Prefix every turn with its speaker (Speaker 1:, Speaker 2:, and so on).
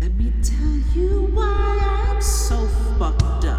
Speaker 1: Let me tell you why I'm so fucked up.